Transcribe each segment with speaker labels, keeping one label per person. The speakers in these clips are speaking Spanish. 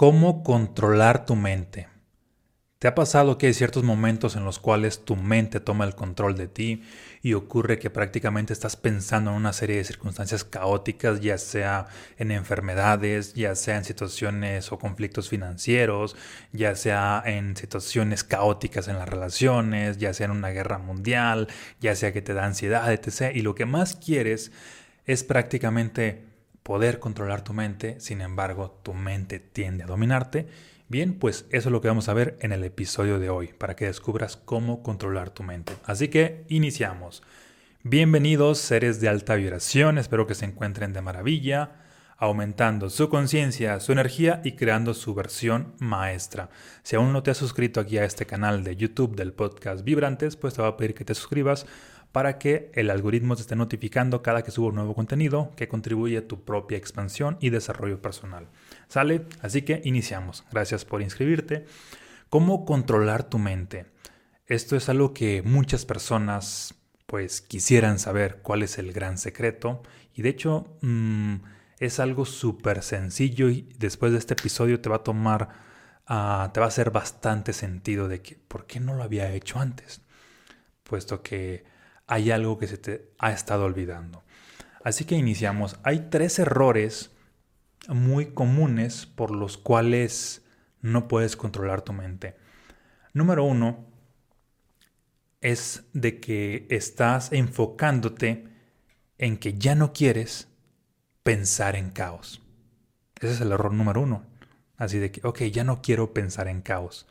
Speaker 1: ¿Cómo controlar tu mente? ¿Te ha pasado que hay ciertos momentos en los cuales tu mente toma el control de ti y ocurre que prácticamente estás pensando en una serie de circunstancias caóticas, ya sea en enfermedades, ya sea en situaciones o conflictos financieros, ya sea en situaciones caóticas en las relaciones, ya sea en una guerra mundial, ya sea que te da ansiedad, etc. Y lo que más quieres es prácticamente poder controlar tu mente, sin embargo, tu mente tiende a dominarte. Bien, pues eso es lo que vamos a ver en el episodio de hoy, para que descubras cómo controlar tu mente. Así que iniciamos. Bienvenidos seres de alta vibración, espero que se encuentren de maravilla, aumentando su conciencia, su energía y creando su versión maestra. Si aún no te has suscrito aquí a este canal de YouTube del podcast Vibrantes, pues te voy a pedir que te suscribas para que el algoritmo te esté notificando cada que subo un nuevo contenido que contribuye a tu propia expansión y desarrollo personal. ¿Sale? Así que iniciamos. Gracias por inscribirte. ¿Cómo controlar tu mente? Esto es algo que muchas personas pues quisieran saber cuál es el gran secreto y de hecho mm, es algo súper sencillo y después de este episodio te va a tomar, ah, te va a hacer bastante sentido de que por qué no lo había hecho antes, puesto que hay algo que se te ha estado olvidando. Así que iniciamos. Hay tres errores muy comunes por los cuales no puedes controlar tu mente. Número uno es de que estás enfocándote en que ya no quieres pensar en caos. Ese es el error número uno. Así de que, ok, ya no quiero pensar en caos.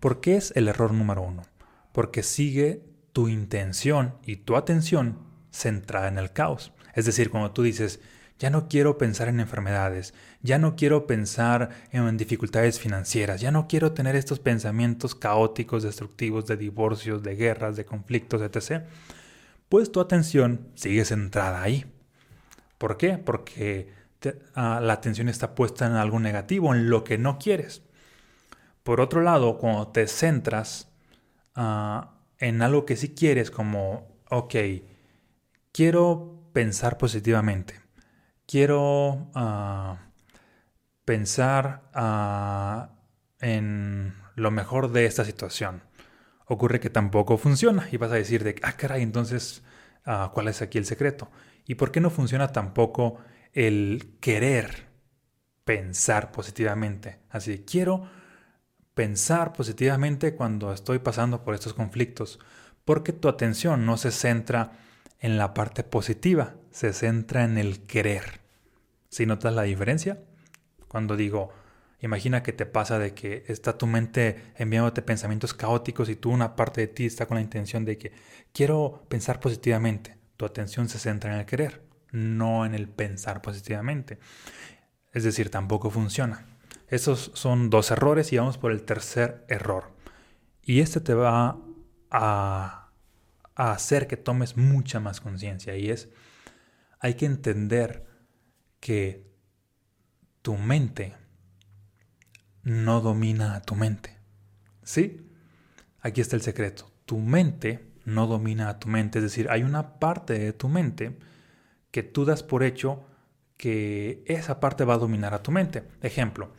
Speaker 1: ¿Por qué es el error número uno? Porque sigue tu intención y tu atención centrada en el caos. Es decir, cuando tú dices, ya no quiero pensar en enfermedades, ya no quiero pensar en dificultades financieras, ya no quiero tener estos pensamientos caóticos, destructivos de divorcios, de guerras, de conflictos, etc., pues tu atención sigue centrada ahí. ¿Por qué? Porque ah, la atención está puesta en algo negativo, en lo que no quieres. Por otro lado, cuando te centras uh, en algo que sí quieres, como, ok, quiero pensar positivamente, quiero uh, pensar uh, en lo mejor de esta situación. Ocurre que tampoco funciona y vas a decir de, ah, caray, entonces, uh, ¿cuál es aquí el secreto? ¿Y por qué no funciona tampoco el querer pensar positivamente? Así, quiero pensar positivamente cuando estoy pasando por estos conflictos, porque tu atención no se centra en la parte positiva, se centra en el querer. ¿Si notas la diferencia? Cuando digo, imagina que te pasa de que está tu mente enviándote pensamientos caóticos y tú una parte de ti está con la intención de que quiero pensar positivamente. Tu atención se centra en el querer, no en el pensar positivamente. Es decir, tampoco funciona. Esos son dos errores y vamos por el tercer error. Y este te va a, hacer que tomes mucha más conciencia y es, hay que entender que tu mente no domina a tu mente. ¿Sí? Aquí está el secreto. Tu mente no domina a tu mente. Es decir, hay una parte de tu mente que tú das por hecho que esa parte va a dominar a tu mente. Ejemplo,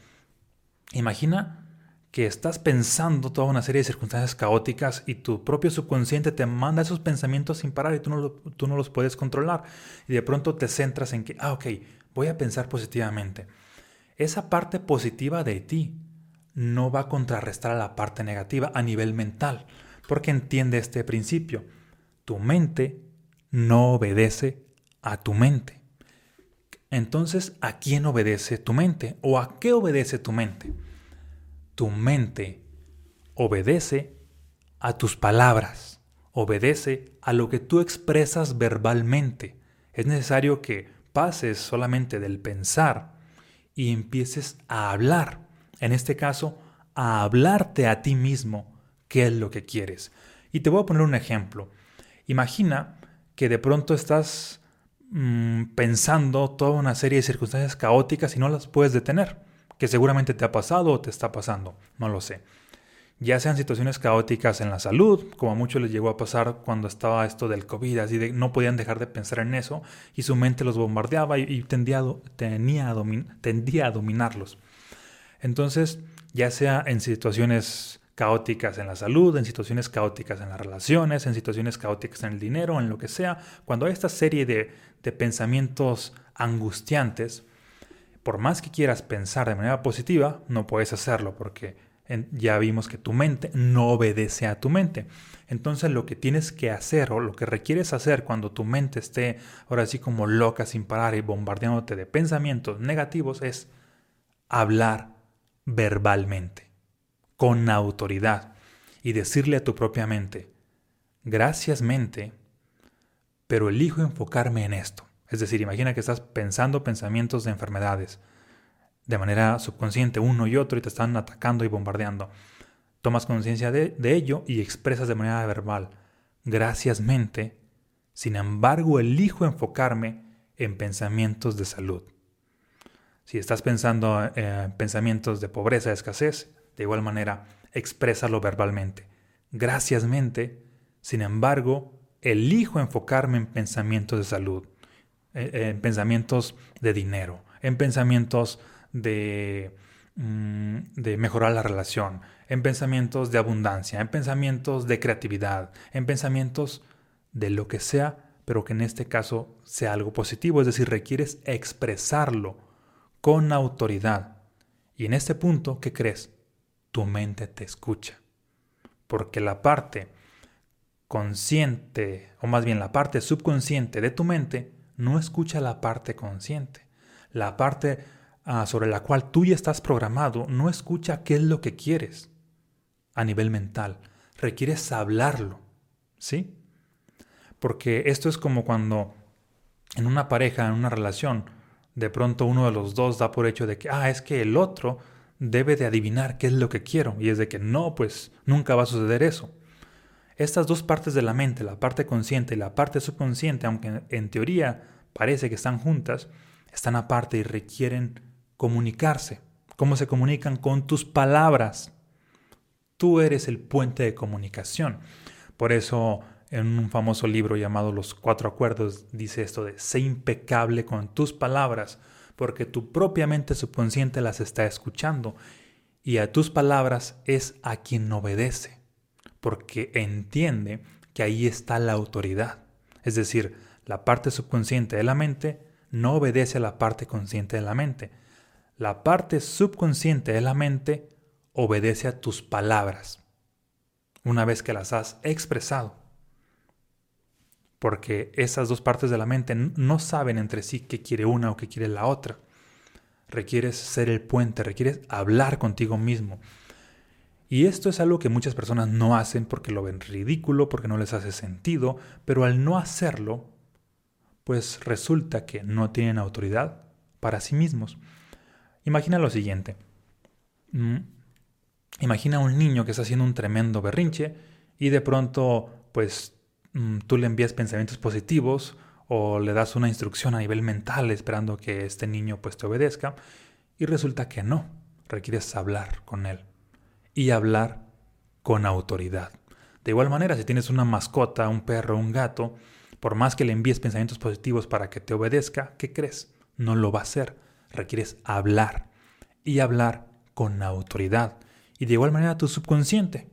Speaker 1: Imagina que estás pensando toda una serie de circunstancias caóticas y tu propio subconsciente te manda esos pensamientos sin parar y tú no, tú no los puedes controlar. Y de pronto te centras en que, ah, ok, voy a pensar positivamente. Esa parte positiva de ti no va a contrarrestar a la parte negativa a nivel mental, porque entiende este principio. Tu mente no obedece a tu mente. Entonces, ¿a quién obedece tu mente? ¿O a qué obedece tu mente? Tu mente obedece a tus palabras, obedece a lo que tú expresas verbalmente. Es necesario que pases solamente del pensar y empieces a hablar. En este caso, a hablarte a ti mismo qué es lo que quieres. Y te voy a poner un ejemplo. Imagina que de pronto estás Mm, pensando toda una serie de circunstancias caóticas y no las puedes detener, que seguramente te ha pasado o te está pasando, no lo sé. Ya sean situaciones caóticas en la salud, como a muchos les llegó a pasar cuando estaba esto del COVID, así de no podían dejar de pensar en eso y su mente los bombardeaba y, tendía, tenía tendía a dominarlos. Entonces, ya sea en situaciones caóticas en la salud, en situaciones caóticas en las relaciones, en situaciones caóticas en el dinero, en lo que sea, cuando hay esta serie de, pensamientos angustiantes, por más que quieras pensar de manera positiva, no puedes hacerlo porque ya vimos que tu mente no obedece a tu mente. Entonces lo que tienes que hacer o lo que requieres hacer cuando tu mente esté ahora así como loca sin parar y bombardeándote de pensamientos negativos es hablar verbalmente, con autoridad, y decirle a tu propia mente, gracias mente, pero elijo enfocarme en esto. Es decir, imagina que estás pensando pensamientos de enfermedades de manera subconsciente, uno y otro, y te están atacando y bombardeando. Tomas conciencia de, ello y expresas de manera verbal, gracias mente, sin embargo elijo enfocarme en pensamientos de salud. Si estás pensando en eh, pensamientos de pobreza, de escasez, de igual manera, exprésalo verbalmente. Gracias mente, sin embargo, elijo enfocarme en pensamientos de salud, eh, en pensamientos de dinero, en pensamientos de, mm, de mejorar la relación, en pensamientos de abundancia, en pensamientos de creatividad, en pensamientos de lo que sea, pero que en este caso sea algo positivo, es decir, requieres expresarlo con autoridad. Y en este punto, ¿qué crees? Tu mente te escucha. Porque la parte consciente, o más bien la parte subconsciente de tu mente, no escucha la parte consciente. La parte ah, sobre la cual tú ya estás programado no escucha qué es lo que quieres a nivel mental. Requieres hablarlo. ¿Sí? Porque esto es como cuando en una pareja, en una relación, de pronto uno de los dos da por hecho de que, ah, es que el otro debe de adivinar qué es lo que quiero. Y es de que no, pues nunca va a suceder eso. Estas dos partes de la mente, la parte consciente y la parte subconsciente, aunque en teoría parece que están juntas, están aparte y requieren comunicarse. ¿Cómo se comunican? Con tus palabras. Tú eres el puente de comunicación. Por eso en un famoso libro llamado Los Cuatro Acuerdos, dice esto de sé impecable con tus palabras, porque tu propia mente subconsciente las está escuchando, y a tus palabras es a quien obedece, porque entiende que ahí está la autoridad. Es decir, la parte subconsciente de la mente no obedece a la parte consciente de la mente. La parte subconsciente de la mente obedece a tus palabras, una vez que las has expresado porque esas dos partes de la mente no saben entre sí qué quiere una o qué quiere la otra. Requieres ser el puente, requieres hablar contigo mismo. Y esto es algo que muchas personas no hacen porque lo ven ridículo, porque no les hace sentido, pero al no hacerlo, pues resulta que no tienen autoridad para sí mismos. Imagina lo siguiente. Mm, imagina un niño que está haciendo un tremendo berrinche y de pronto pues tú le envías pensamientos positivos o le das una instrucción a nivel mental esperando que este niño pues te obedezca y resulta que no, requieres hablar con él y hablar con autoridad. De igual manera, si tienes una mascota, un perro, un gato, por más que le envíes pensamientos positivos para que te obedezca, ¿qué crees? No lo va a hacer. Requieres hablar y hablar con autoridad. Y de igual manera tu subconsciente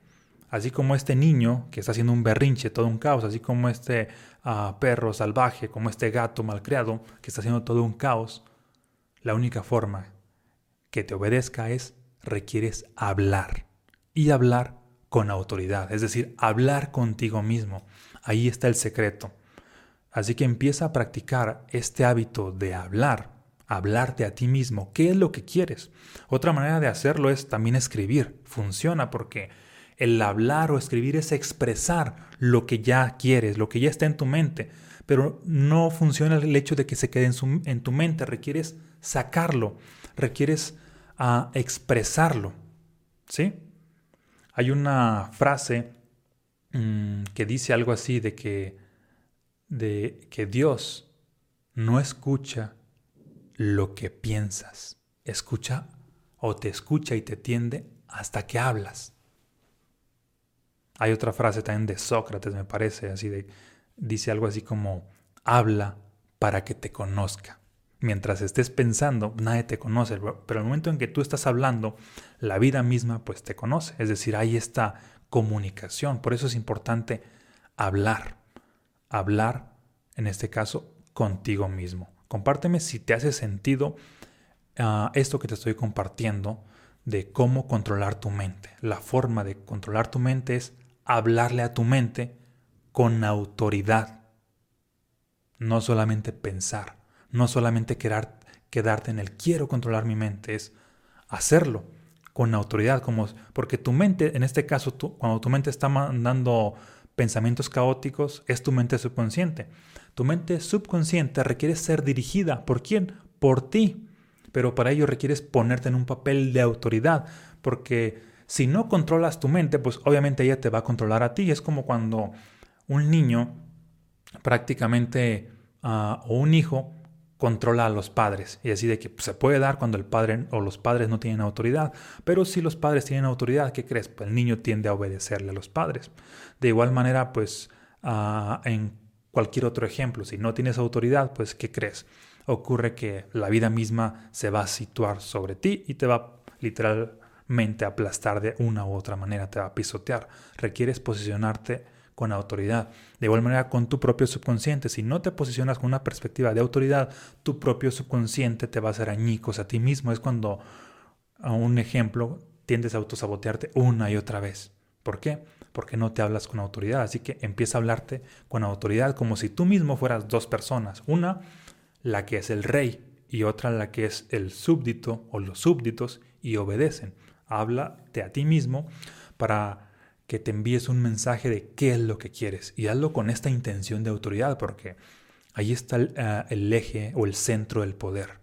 Speaker 1: así como este niño que está haciendo un berrinche, todo un caos, así como este ah, perro salvaje, como este gato malcriado que está haciendo todo un caos, la única forma que te obedezca es requieres hablar y hablar con autoridad, es decir, hablar contigo mismo. Ahí está el secreto. Así que empieza a practicar este hábito de hablar, hablarte a ti mismo, qué es lo que quieres. Otra manera de hacerlo es también escribir. Funciona porque el hablar o escribir es expresar lo que ya quieres, lo que ya está en tu mente, pero no funciona el hecho de que se quede en, tu mente, requieres sacarlo, requieres uh, expresarlo. ¿Sí? Hay una frase mm, que dice algo así de que, de que Dios no escucha lo que piensas, escucha o te escucha y te tiende hasta que hablas. Hay otra frase también de Sócrates, me parece, así de, dice algo así como, habla para que te conozca. mientras estés pensando, nadie te conoce, pero el momento en que tú estás hablando, la vida misma pues te conoce. Es decir, hay esta comunicación. Por eso es importante hablar. Hablar, en este caso, contigo mismo. Compárteme si te hace sentido uh, esto que te estoy compartiendo de cómo controlar tu mente. La forma de controlar tu mente es hablarle a tu mente con autoridad. No solamente pensar no solamente quedar, quedarte en el quiero controlar mi mente, es hacerlo con autoridad, como, porque tu mente, en este caso, cuando tu mente está mandando pensamientos caóticos, es tu mente subconsciente. Tu mente subconsciente requiere ser dirigida. ¿Por quién? Por ti. Pero para ello requieres ponerte en un papel de autoridad, porque si no controlas tu mente, pues obviamente ella te va a controlar a ti. Es como cuando un niño prácticamente ah, o un hijo controla a los padres y así de que pues, se puede dar cuando el padre o los padres no tienen autoridad, pero si los padres tienen autoridad, ¿qué crees? Pues el niño tiende a obedecerle a los padres. De igual manera, pues ah, en cualquier otro ejemplo, si no tienes autoridad, pues ¿qué crees? Ocurre que la vida misma se va a situar sobre ti y te va literalmente a aplastar de una u otra manera, te va a pisotear. Requieres posicionarte con autoridad. De igual manera con tu propio subconsciente. Si no te posicionas con una perspectiva de autoridad, tu propio subconsciente te va a hacer añicos a ti mismo. Es cuando, a un ejemplo, tiendes a autosabotearte una y otra vez. ¿Por qué? Porque no te hablas con autoridad. Así que empieza a hablarte con autoridad como si tú mismo fueras dos personas. Una, la que es el rey, y otra, la que es el súbdito o los súbditos y obedecen. Háblate a ti mismo para que te envíes un mensaje de qué es lo que quieres y hazlo con esta intención de autoridad porque ahí está eh, el, eje o el centro del poder,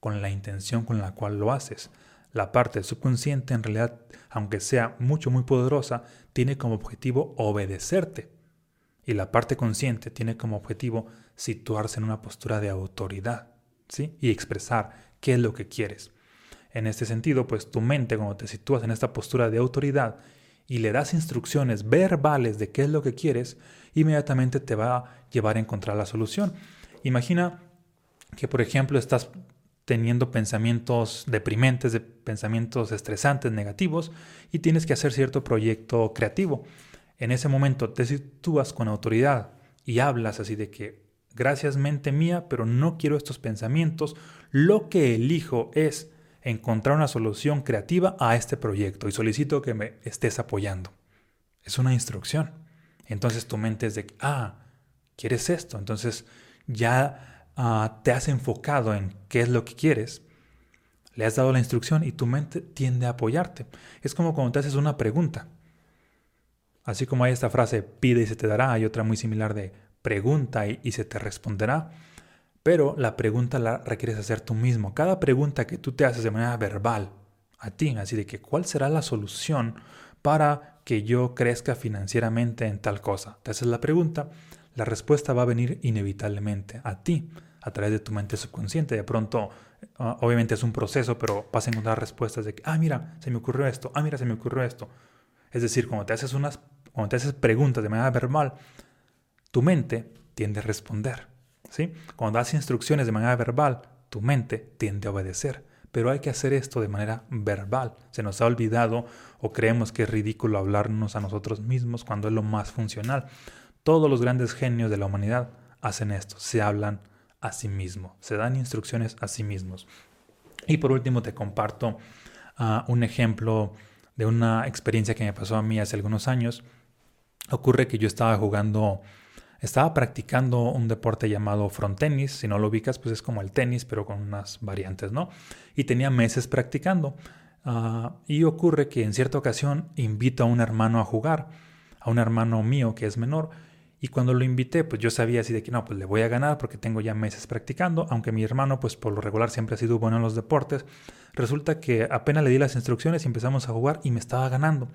Speaker 1: con la intención con la cual lo haces. La parte subconsciente en realidad, aunque sea mucho muy poderosa, tiene como objetivo obedecerte. Y la parte consciente tiene como objetivo situarse en una postura de autoridad, ¿sí? Y expresar qué es lo que quieres. En este sentido, pues tu mente, cuando te sitúas en esta postura de autoridad, y le das instrucciones verbales de qué es lo que quieres, inmediatamente te va a llevar a encontrar la solución. Imagina que, por ejemplo, estás teniendo pensamientos deprimentes, de pensamientos estresantes, negativos, y tienes que hacer cierto proyecto creativo. En ese momento te sitúas con autoridad y hablas así de que, gracias mente mía, pero no quiero estos pensamientos, lo que elijo es encontrar una solución creativa a este proyecto y solicito que me estés apoyando. Es una instrucción. Entonces tu mente es de, ah, ¿quieres esto? Entonces ya ah, te has enfocado en qué es lo que quieres, le has dado la instrucción y tu mente tiende a apoyarte. Es como cuando te haces una pregunta. Así como hay esta frase, pide y se te dará, hay otra muy similar de pregunta y, y se te responderá. Pero la pregunta la requieres hacer tú mismo. Cada pregunta que tú te haces de manera verbal a ti, así de que cuál será la solución para que yo crezca financieramente en tal cosa. Te haces la pregunta, la respuesta va a venir inevitablemente a ti a través de tu mente subconsciente. De pronto, ah, obviamente es un proceso, pero vas a encontrar respuestas de que, ah, mira, se me ocurrió esto, ah, mira, se me ocurrió esto. Es decir, cuando te haces unas, cuando te haces preguntas de manera verbal, tu mente tiende a responder. Cuando das instrucciones de manera verbal, tu mente tiende a obedecer. Pero hay que hacer esto de manera verbal. Se nos ha olvidado o creemos que es ridículo hablarnos a nosotros mismos cuando es lo más funcional. Todos los grandes genios de la humanidad hacen esto, se hablan a sí mismos, se dan instrucciones a sí mismos. Y por último te comparto ah, un ejemplo de una experiencia que me pasó a mí hace algunos años. Ocurre que yo estaba jugando estaba practicando un deporte llamado front tenis. Si no lo ubicas, pues es como el tenis, pero con unas variantes, ¿no? Y tenía meses practicando. Ah, y ocurre que en cierta ocasión invito a un hermano a jugar, a un hermano mío que es menor. Y cuando lo invité, pues yo sabía así de que no, pues le voy a ganar porque tengo ya meses practicando, aunque mi hermano, pues por lo regular siempre ha sido bueno en los deportes. Resulta que apenas le di las instrucciones y empezamos a jugar y me estaba ganando.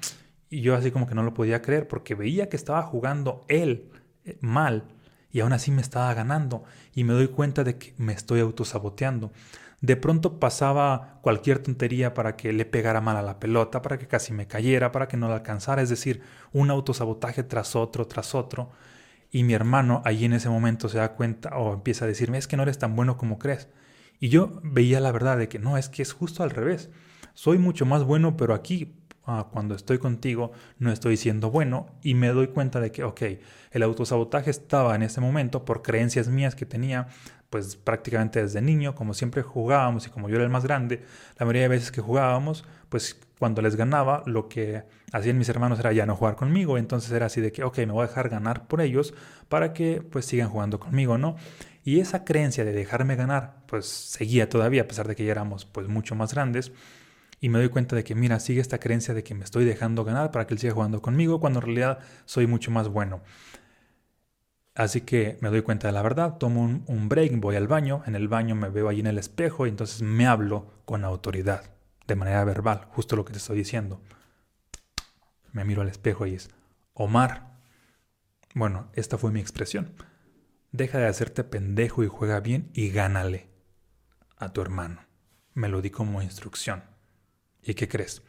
Speaker 1: Y yo así como que no lo podía creer porque veía que estaba jugando él mal y aún así me estaba ganando y me doy cuenta de que me estoy autosaboteando. De pronto pasaba cualquier tontería para que le pegara mal a la pelota, para que casi me cayera, para que no la alcanzara, es decir, un autosabotaje tras otro, tras otro. Y mi hermano allí en ese momento se da cuenta o empieza a decirme, es que no eres tan bueno como crees. Y yo veía la verdad de que no, es que es justo al revés. Soy mucho más bueno, pero aquí cuando estoy contigo no estoy siendo bueno y me doy cuenta de que, ok, el autosabotaje estaba en ese momento por creencias mías que tenía, pues prácticamente desde niño, como siempre jugábamos y como yo era el más grande, la mayoría de veces que jugábamos, pues cuando les ganaba, lo que hacían mis hermanos era ya no jugar conmigo, entonces era así de que, ok, me voy a dejar ganar por ellos para que pues sigan jugando conmigo, ¿no? Y esa creencia de dejarme ganar, pues seguía todavía, a pesar de que ya éramos pues mucho más grandes, y me doy cuenta de que, mira, sigue esta creencia de que me estoy dejando ganar para que él siga jugando conmigo, cuando en realidad soy mucho más bueno. Así que me doy cuenta de la verdad, tomo un, break, voy al baño, en el baño me veo allí en el espejo y entonces me hablo con autoridad, de manera verbal, justo lo que te estoy diciendo. Me miro al espejo y es, Omar. Bueno, esta fue mi expresión. Deja de hacerte pendejo y juega bien y gánale a tu hermano. Me lo di como instrucción. ¿Y qué crees?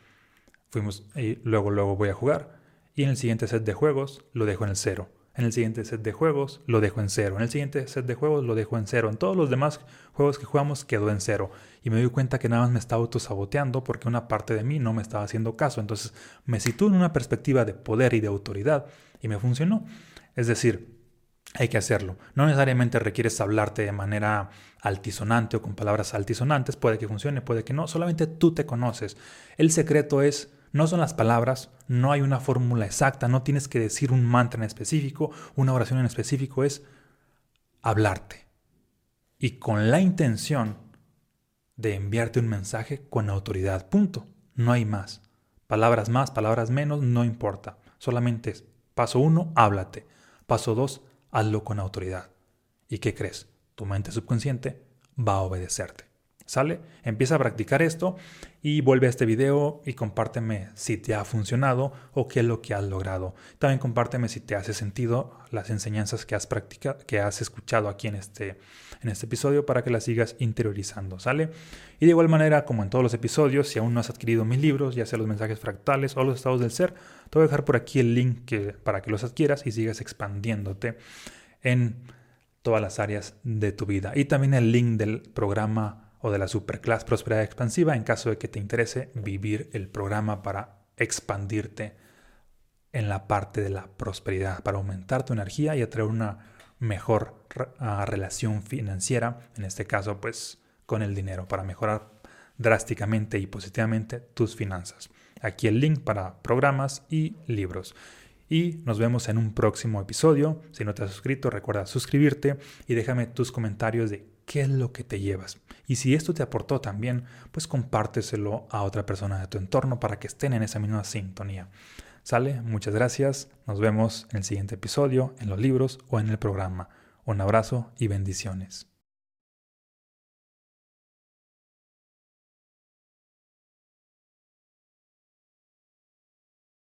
Speaker 1: Fuimos y luego luego voy a jugar y en el siguiente set de juegos lo dejo en el cero en el siguiente set de juegos lo dejo en cero. En el siguiente set de juegos lo dejo en cero. En todos los demás juegos que jugamos quedó en cero. Y me doy cuenta que nada más me estaba autosaboteando porque una parte de mí no me estaba haciendo caso. Entonces me situé en una perspectiva de poder y de autoridad y me funcionó. Es decir, hay que hacerlo. No necesariamente requieres hablarte de manera altisonante o con palabras altisonantes. Puede que funcione, puede que no. Solamente tú te conoces. El secreto es no son las palabras, no hay una fórmula exacta, no tienes que decir un mantra en específico, una oración en específico, es hablarte. Y con la intención de enviarte un mensaje con autoridad, punto. No hay más. Palabras más, palabras menos, no importa. Solamente es, paso uno, háblate. Paso dos, hazlo con autoridad. ¿Y qué crees? Tu mente subconsciente va a obedecerte. ¿Sale? Empieza a practicar esto y vuelve a este video y compárteme si te ha funcionado o qué es lo que has logrado. También compárteme si te hace sentido las enseñanzas que has practicado, que has escuchado aquí en este, en este episodio para que las sigas interiorizando, ¿sale? Y de igual manera, como en todos los episodios, si aún no has adquirido mis libros, ya sea los mensajes fractales o los estados del ser, te voy a dejar por aquí el link para que los adquieras y sigas expandiéndote en todas las áreas de tu vida. Y también el link del programa o de la Superclass Prosperidad Expansiva en caso de que te interese vivir el programa para expandirte en la parte de la prosperidad, para aumentar tu energía y atraer una mejor ah, relación financiera, en este caso pues con el dinero, para mejorar drásticamente y positivamente tus finanzas. Aquí el link para programas y libros. Y nos vemos en un próximo episodio. Si no te has suscrito, recuerda suscribirte y déjame tus comentarios de qué es lo que te llevas. Y si esto te aportó también, pues compárteselo a otra persona de tu entorno para que estén en esa misma sintonía. Sale, muchas gracias, nos vemos en el siguiente episodio, en los libros o en el programa. Un abrazo y bendiciones.